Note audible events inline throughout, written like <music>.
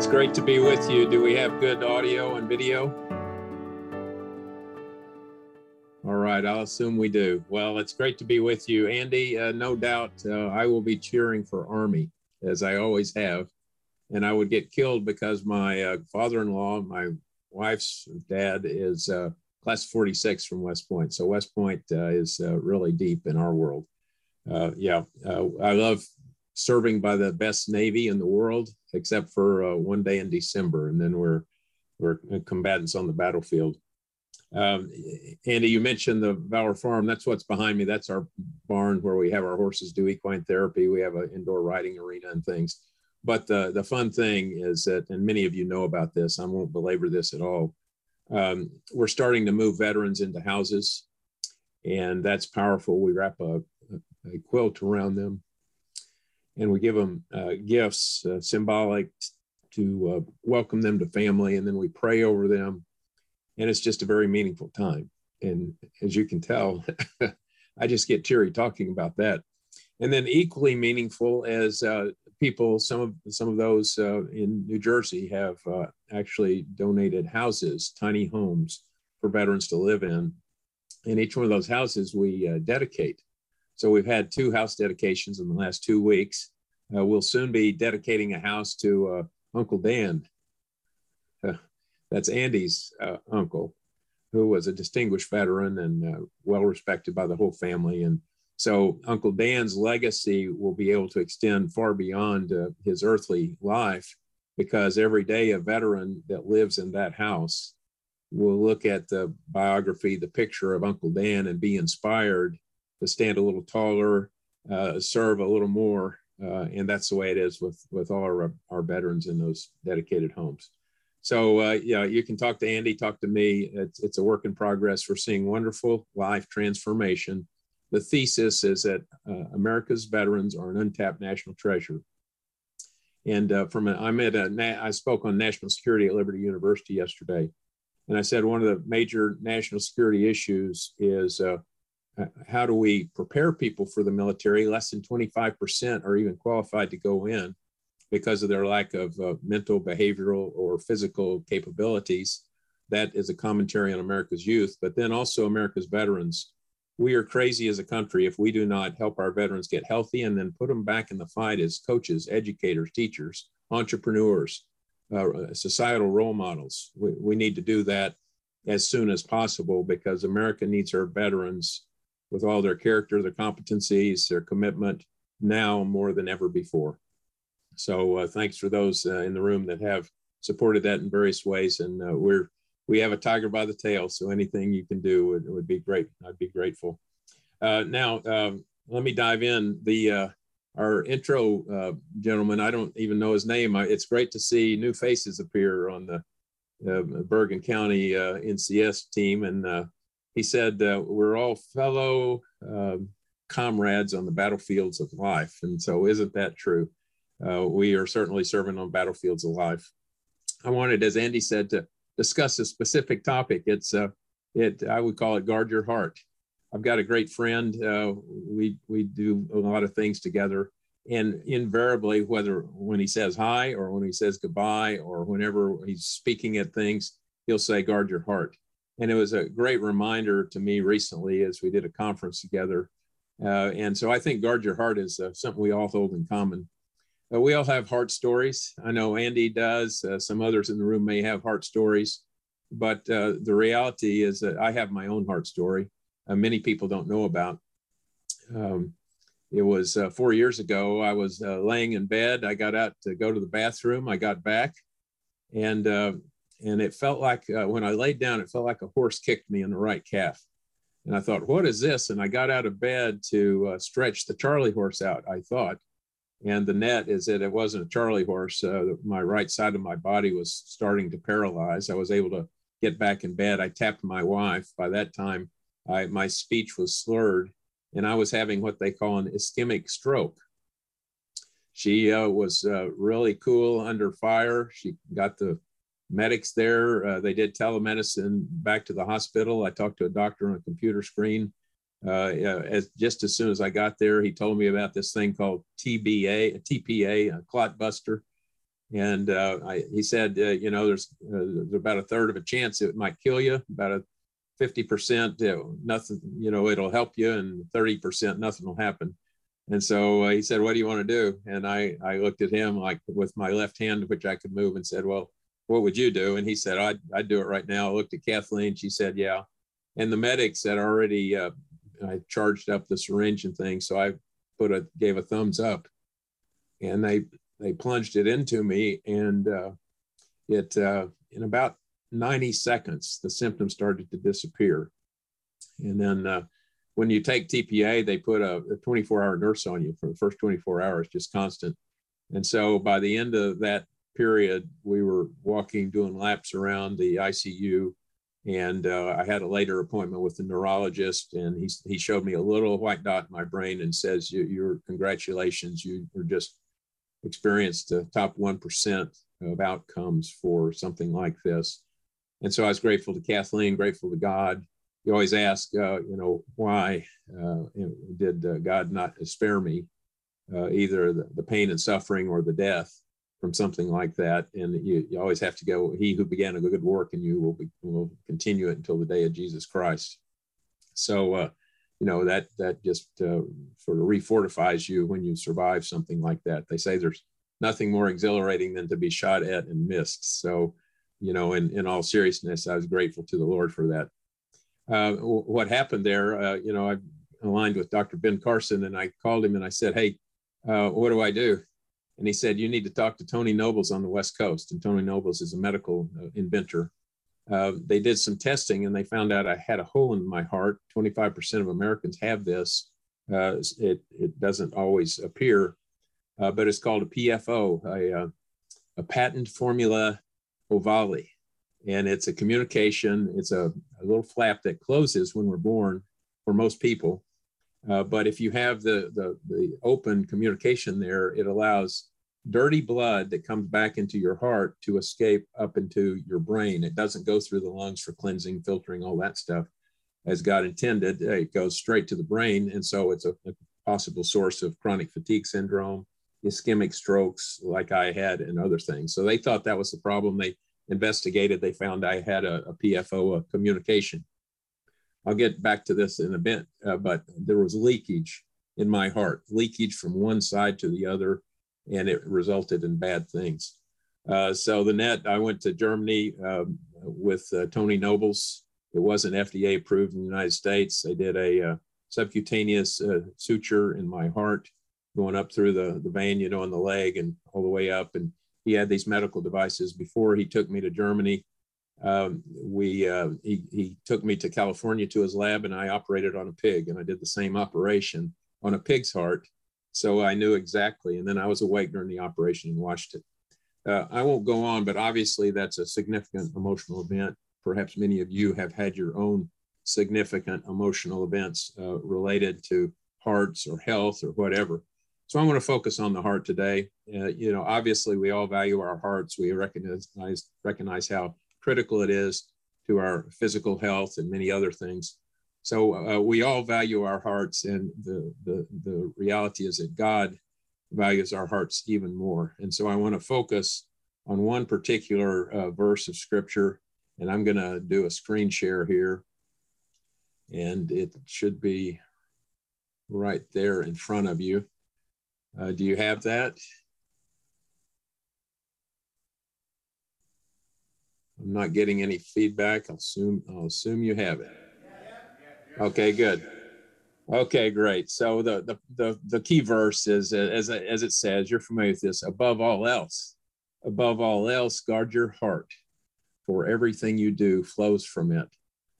it's great to be with you. Do we have good audio and video? All right, I'll assume we do. Well, it's great to be with you, Andy. Uh, no doubt uh, I will be cheering for Army, as I always have. And I would get killed because my uh, father in law, my wife's dad, is uh, class 46 from West Point. So West Point uh, is uh, really deep in our world. yeah, I love serving by the best Navy in the world, except for uh, one day in December, and then we're we're combatants on the battlefield. Um, Andy, you mentioned the Valor Farm. That's what's behind me. That's our barn where we have our horses do equine therapy. We have an indoor riding arena and things. But the, the fun thing is that, and many of you know about this, I won't belabor this at all. Um, we're starting to move veterans into houses, and that's powerful. We wrap a, a, a quilt around them and we give them uh, gifts uh, symbolic to uh, welcome them to family and then we pray over them. And it's just a very meaningful time. And as you can tell <laughs> i just get teary talking about that. And then equally meaningful as uh, people some of some of those uh, in new jersey have actually donated houses tiny homes for veterans to live in. And each one of those houses we dedicate so we've had two house dedications in the last two weeks. Uh, we'll soon be dedicating a house to uh, Uncle Dan. Uh, <laughs> that's Andy's uh, uncle, who was a distinguished veteran and uh, well respected by the whole family. And so Uncle Dan's legacy will be able to extend far beyond uh, his earthly life because every day a veteran that lives in that house will look at the biography, the picture of Uncle Dan, and be inspired to stand a little taller, uh, serve a little more, uh, and that's the way it is with with all our our veterans in those dedicated homes. So uh, yeah, you can talk to Andy, talk to me. It's it's a work in progress. We're seeing wonderful life transformation. The thesis is that uh, America's veterans are an untapped national treasure. And uh, from a, I'm at a, I spoke on national security at Liberty University yesterday, and I said one of the major national security issues is uh, how do we prepare people for the military? Less than 25% are even qualified to go in because of their lack of uh, mental, behavioral, or physical capabilities. That is a commentary on America's youth, but then also America's veterans. We are crazy as a country if we do not help our veterans get healthy and then put them back in the fight as coaches, educators, teachers, entrepreneurs, uh, societal role models. We, we need to do that as soon as possible because America needs our veterans with all their character, their competencies, their commitment now more than ever before. So uh, thanks for those uh, in the room that have supported that in various ways. And uh, we're we have a tiger by the tail, so anything you can do would, would be great. I'd be grateful. Uh, now um, let me dive in. The uh, our intro uh, gentleman, I don't even know his name. it's great to see new faces appear on the Bergen County NCS team, and he said, uh, We're all fellow uh, comrades on the battlefields of life. And so, isn't that true? Uh, we are certainly serving on battlefields of life. I wanted, as Andy said, to discuss a specific topic. It's uh, it I would call it guard your heart. I've got a great friend. Uh, we we do a lot of things together, and invariably, whether when he says hi or when he says goodbye or whenever he's speaking at things, he'll say guard your heart. And it was a great reminder to me recently as we did a conference together. Uh, and so I think guard your heart is uh, something we all hold in common. Uh, we all have heart stories. I know Andy does. Uh, some others in the room may have heart stories. But uh, the reality is that I have my own heart story. Uh, many people don't know about. Um, it was four years ago. I was laying in bed. I got out to go to the bathroom. I got back, and and it felt like uh, when I laid down, it felt like a horse kicked me in the right calf. And I thought, what is this? And I got out of bed to uh, stretch the Charlie horse out, I thought. And the net is that it wasn't a Charlie horse. Uh, my right side of my body was starting to paralyze. I was able to get back in bed. I tapped my wife. By that time, I, my speech was slurred, and I was having what they call an ischemic stroke. She uh, was uh, really cool under fire. She got the medics there. Uh, they did telemedicine back to the hospital. I talked to a doctor on a computer screen. Uh, as just as soon as I got there, he told me about this thing called TBA, TPA, a clot buster. And uh, I, he said, uh, you know, there's, uh, there's about a third of a chance it might kill you, about a 50%, you nothing, you know, it'll help you, and 30%, nothing will happen. And so uh, he said, what do you want to do? And I, I looked at him like with my left hand, which I could move, and said, well, what would you do? And he said, I'd, I'd do it right now. I looked at Kathleen. She said, yeah. And the medics had already, uh, I charged up the syringe and things. So I put a, gave a thumbs up and they, they plunged it into me. And uh, it, uh, in about 90 seconds, the symptoms started to disappear. And then uh, when you take TPA, they put a, a 24 hour nurse on you for the first 24 hours, just constant. And so by the end of that period, we were walking, doing laps around the ICU. And uh, I had a later appointment with the neurologist, and he, he showed me a little white dot in my brain and says, Your congratulations, you were just experienced the top 1% of outcomes for something like this. And so I was grateful to Kathleen, grateful to God. You always ask, uh, you know, why uh, did uh, God not spare me uh, either the, the pain and suffering or the death? From something like that. And you, you always have to go, he who began a good work in you will, be, will continue it until the day of Jesus Christ. So, uh, you know, that, that just uh, sort of refortifies you when you survive something like that. They say there's nothing more exhilarating than to be shot at and missed. So, you know, in, in all seriousness, I was grateful to the Lord for that. Uh, what happened there, uh, you know, I aligned with Dr. Ben Carson and I called him and I said, Hey, uh, what do I do? And he said, "You need to talk to Tony Nobles on the West Coast." And Tony Nobles is a medical uh, inventor. Uh, they did some testing and they found out I had a hole in my heart. 25% of Americans have this. Uh, it, it doesn't always appear, uh, but it's called a PFO, a, uh, a patent foramen ovale. And it's a communication, it's a, a, little flap that closes when we're born for most people. Uh, but if you have the, the, the open communication there, it allows dirty blood that comes back into your heart to escape up into your brain. It doesn't go through the lungs for cleansing, filtering, all that stuff as God intended. It goes straight to the brain. And so it's a, a possible source of chronic fatigue syndrome, ischemic strokes, like I had, and other things. So they thought that was the problem. They investigated, they found I had a, a PFO, a communication. I'll get back to this in a bit, uh, but there was leakage in my heart, leakage from one side to the other and it resulted in bad things. Uh, so the net, I went to Germany um, with uh, Tony Nobles. It wasn't FDA approved in the United States. They did a uh, subcutaneous uh, suture in my heart, going up through the, the vein, you know, in the leg and all the way up. And he had these medical devices before he took me to Germany. Um, we uh, he, he took me to California to his lab, and I operated on a pig, and I did the same operation on a pig's heart so I knew exactly. And then I was awake during the operation and watched it. Uh, I won't go on, but obviously that's a significant emotional event. Perhaps many of you have had your own significant emotional events uh, related to hearts or health or whatever. So I'm going to focus on the heart today. Uh, you know, obviously we all value our hearts. We recognize recognize how critical it is to our physical health and many other things. So uh, we all value our hearts, and the, the, the reality is that God values our hearts even more. And so I want to focus on one particular uh, verse of scripture, and I'm going to do a screen share here. And it should be right there in front of you. Uh, do you have that? I'm not getting any feedback. I'll assume I'll assume you have it. Okay, good. Okay, great. So the the the, the key verse is as as it says, you're familiar with this. Above all else, above all else, guard your heart, for everything you do flows from it.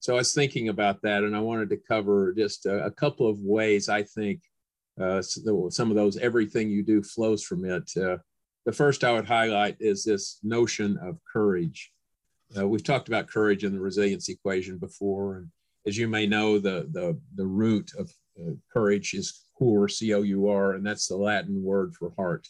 So I was thinking about that, and I wanted to cover just a, a couple of ways I think uh, some of those everything you do flows from it. Uh, the first I would highlight is this notion of courage. Uh, we've talked about courage in the resilience equation before, and as you may know, the, the, the root of uh, courage is cor, C-O-U-R, and that's the Latin word for heart.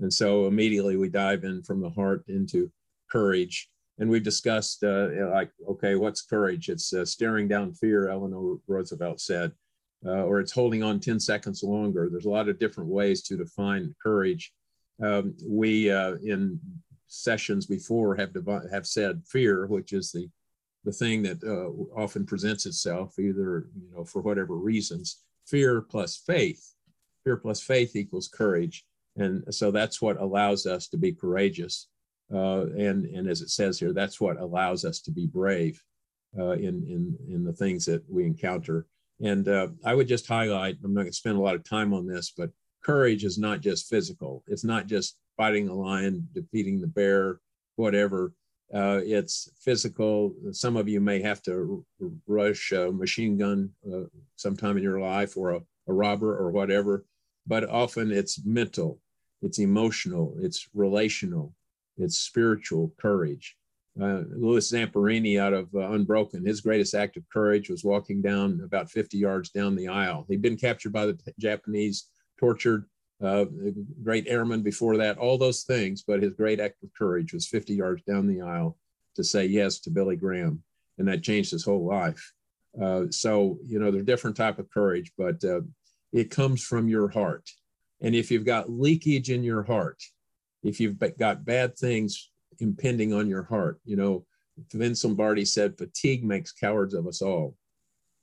And so immediately we dive in from the heart into courage. And we've discussed, uh, like, okay, what's courage? It's uh, staring down fear, Eleanor Roosevelt said, uh, or it's holding on 10 seconds longer. There's a lot of different ways to define courage. Um, we uh, in sessions before have have said fear, which is the the thing that uh, often presents itself either you know for whatever reasons. Fear plus faith. Fear plus faith equals courage, and so that's what allows us to be courageous. Uh, and and as it says here, that's what allows us to be brave uh, in in in the things that we encounter. And uh, I would just highlight. I'm not going to spend a lot of time on this, but courage is not just physical. It's not just fighting a lion, defeating the bear, whatever. Uh, it's physical. Some of you may have to rush a machine gun uh, sometime in your life or a, a robber or whatever, but often it's mental, it's emotional, it's relational, it's spiritual courage. Uh, Louis Zamperini out of uh, Unbroken, his greatest act of courage was walking down about 50 yards down the aisle. He'd been captured by the Japanese, tortured, uh, great airman before that, all those things. But his great act of courage was 50 yards down the aisle to say yes to Billy Graham, and that changed his whole life. Uh, so you know, there's different type of courage, but uh, it comes from your heart. And if you've got leakage in your heart, if you've got bad things impending on your heart, you know, Vince Lombardi said, "Fatigue makes cowards of us all."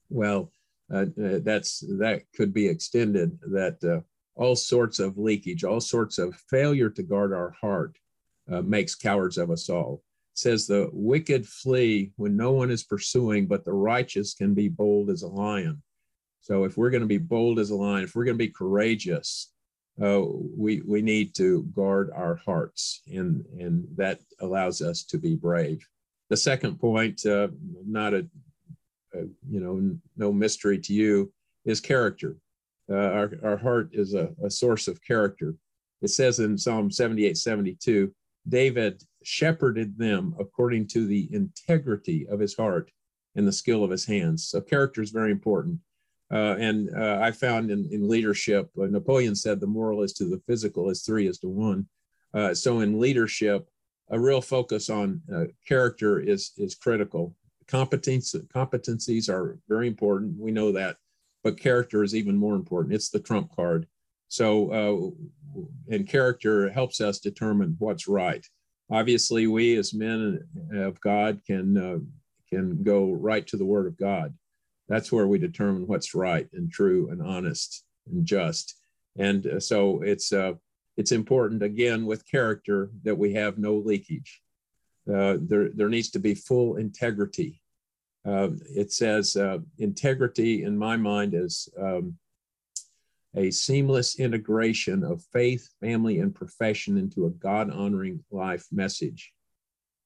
Well, uh, uh that's that could be extended. That uh, all sorts of leakage, all sorts of failure to guard our heart uh, makes cowards of us all. It says the wicked flee when no one is pursuing, but the righteous can be bold as a lion. So if we're going to be bold as a lion, if we're going to be courageous, uh, we we need to guard our hearts, and and that allows us to be brave. The second point, uh, not a, a you know no mystery to you, is character. Uh, our, our heart is a, a source of character. It says in Psalm 78 72, David shepherded them according to the integrity of his heart and the skill of his hands. So, character is very important. Uh, and uh, I found in, in leadership, uh, Napoleon said the moral is to the physical as three is to one. Uh, so, in leadership, a real focus on uh, character is, is critical. Competence, competencies are very important. We know that but character is even more important. It's the trump card. So, uh, and character helps us determine what's right. Obviously, we as men of God can uh, can go right to the Word of God. That's where we determine what's right and true and honest and just. And uh, so it's uh, it's important again with character that we have no leakage. Uh, there there needs to be full integrity um, it says uh, integrity, in my mind, is um, a seamless integration of faith, family, and profession into a God honoring life message.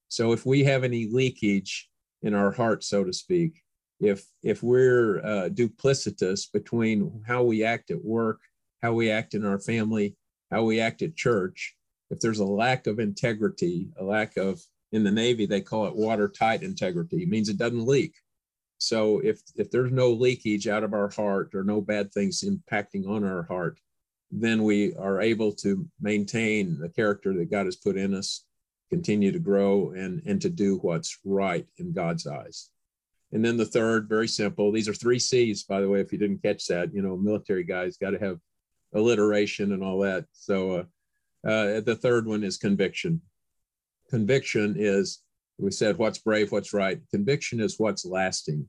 So if we have any leakage in our heart, so to speak, if if we're uh, duplicitous between how we act at work, how we act in our family, how we act at church, if there's a lack of integrity, a lack of in the Navy, they call it watertight integrity. It means it doesn't leak. So if if there's no leakage out of our heart or no bad things impacting on our heart, then we are able to maintain the character that God has put in us, continue to grow and and to do what's right in God's eyes. And then the third, very simple. These are three C's, by the way. If you didn't catch that, you know, military guys got to have alliteration and all that. So uh, uh, the third one is conviction conviction is we said what's brave what's right? Conviction is what's lasting.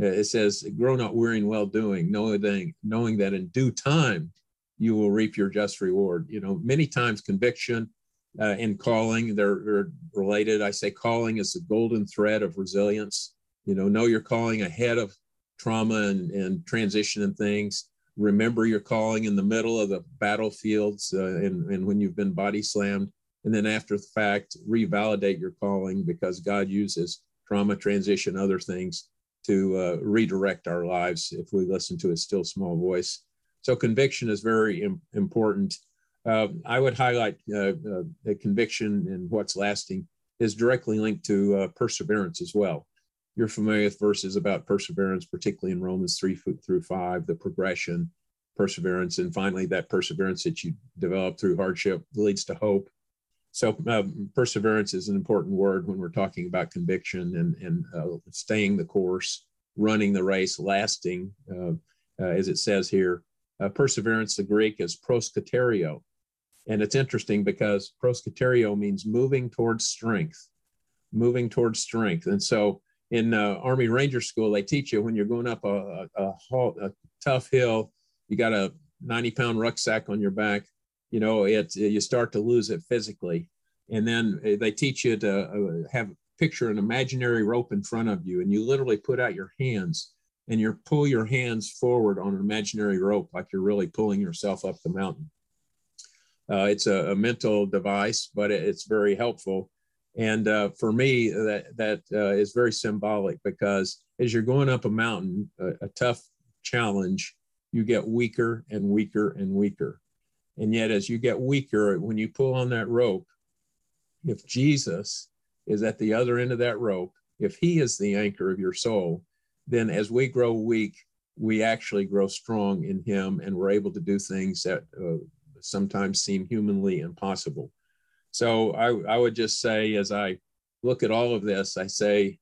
Uh, it says grow not weary in well doing knowing, knowing that in due time you will reap your just reward. You know many times conviction uh, and calling they're, they're related. I say calling is the golden thread of resilience. You know know your calling ahead of trauma and, and transition and things. Remember your calling in the middle of the battlefields uh, and, and when you've been body slammed and then after the fact revalidate your calling because god uses trauma transition other things to uh, redirect our lives if we listen to a still small voice. So conviction is very Im- important. Uh, i would highlight uh, uh the conviction and what's lasting is directly linked to uh, perseverance as well. You're familiar with verses about perseverance particularly in romans 3 through 5 the progression perseverance and finally that perseverance that you develop through hardship leads to hope so um, perseverance is an important word when we're talking about conviction and, and uh, staying the course, running the race, lasting, uh, uh, as it says here. Uh, perseverance, the Greek is proskaterio. And it's interesting because proskyterio means moving towards strength, moving towards strength. And so in uh, Army Ranger School, they teach you when you're going up a, a, a, a tough hill, you got a 90 pound rucksack on your back, you know, it, you start to lose it physically. And then uh, they teach you to uh, have picture an imaginary rope in front of you, and you literally put out your hands and you pull your hands forward on an imaginary rope like you're really pulling yourself up the mountain. Uh, it's a, a, mental device, but it's very helpful. And uh, for me, that that uh, is very symbolic because as you're going up a mountain, a, a tough challenge, you get weaker and weaker and weaker. And yet, as you get weaker, when you pull on that rope, if Jesus is at the other end of that rope, if he is the anchor of your soul, then as we grow weak, we actually grow strong in him and we're able to do things that uh, sometimes seem humanly impossible. So I, I would just say, as I look at all of this, I say,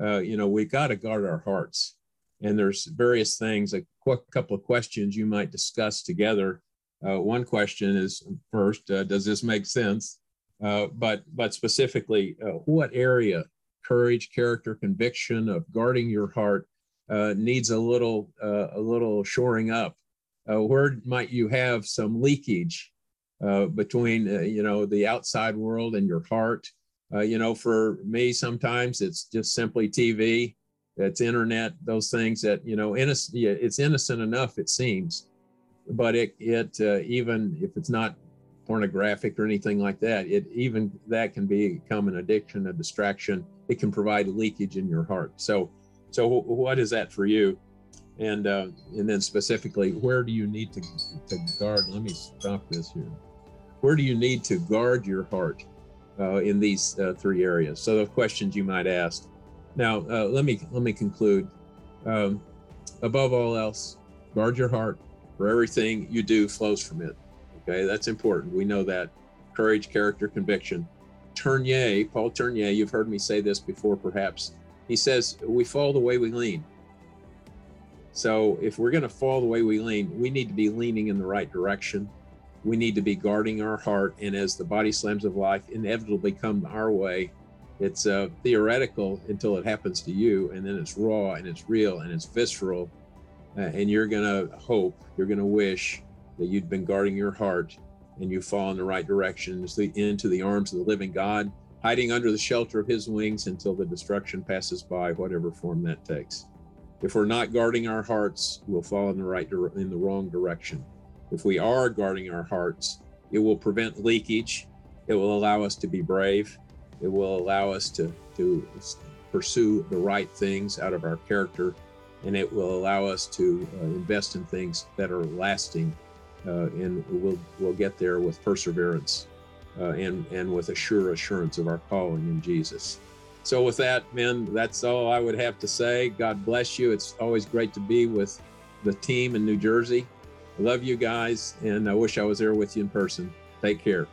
uh, you know, we got to guard our hearts. And there's various things, a qu- couple of questions you might discuss together. Uh, one question is first, uh, does this make sense? Uh, but but specifically, uh, what area, courage, character, conviction of guarding your heart uh, needs a little a little shoring up? Uh, where might you have some leakage uh, between uh, you know the outside world and your heart? Uh, you know for me sometimes it's just simply tv it's internet those things that you know innocent it's innocent enough it seems but it it uh, even if it's not pornographic or anything like that it even that can become an addiction a distraction it can provide leakage in your heart so so what is that for you and uh, and then specifically, where do you need to to guard? Let me stop this here. Where do you need to guard your heart uh, in these uh, three areas? So the questions you might ask. Now, uh, let me let me conclude. Um, above all else, guard your heart, for everything you do flows from it. Okay, that's important. We know that. Courage, character, conviction. Tournier, Paul Tournier, you've heard me say this before, perhaps. He says, "We fall the way we lean." So if we're going to fall the way we lean, we need to be leaning in the right direction. We need to be guarding our heart. And as the body slams of life inevitably come our way, it's uh, theoretical until it happens to you. And then it's raw and it's real and it's visceral. Uh, and you're going to hope, you're going to wish that you'd been guarding your heart and you fall in the right direction into the arms of the living God, hiding under the shelter of his wings until the destruction passes by, whatever form that takes. If we're not guarding our hearts, we'll fall in the right in the wrong direction. If we are guarding our hearts, it will prevent leakage. It will allow us to be brave. It will allow us to to pursue the right things out of our character, and it will allow us to uh, invest in things that are lasting, uh, and we'll we'll get there with perseverance uh, and and with a sure assurance of our calling in Jesus. So, with that, men, that's all I would have to say. God bless you. It's always great to be with the team in New Jersey. I love you guys, and I wish I was there with you in person. Take care.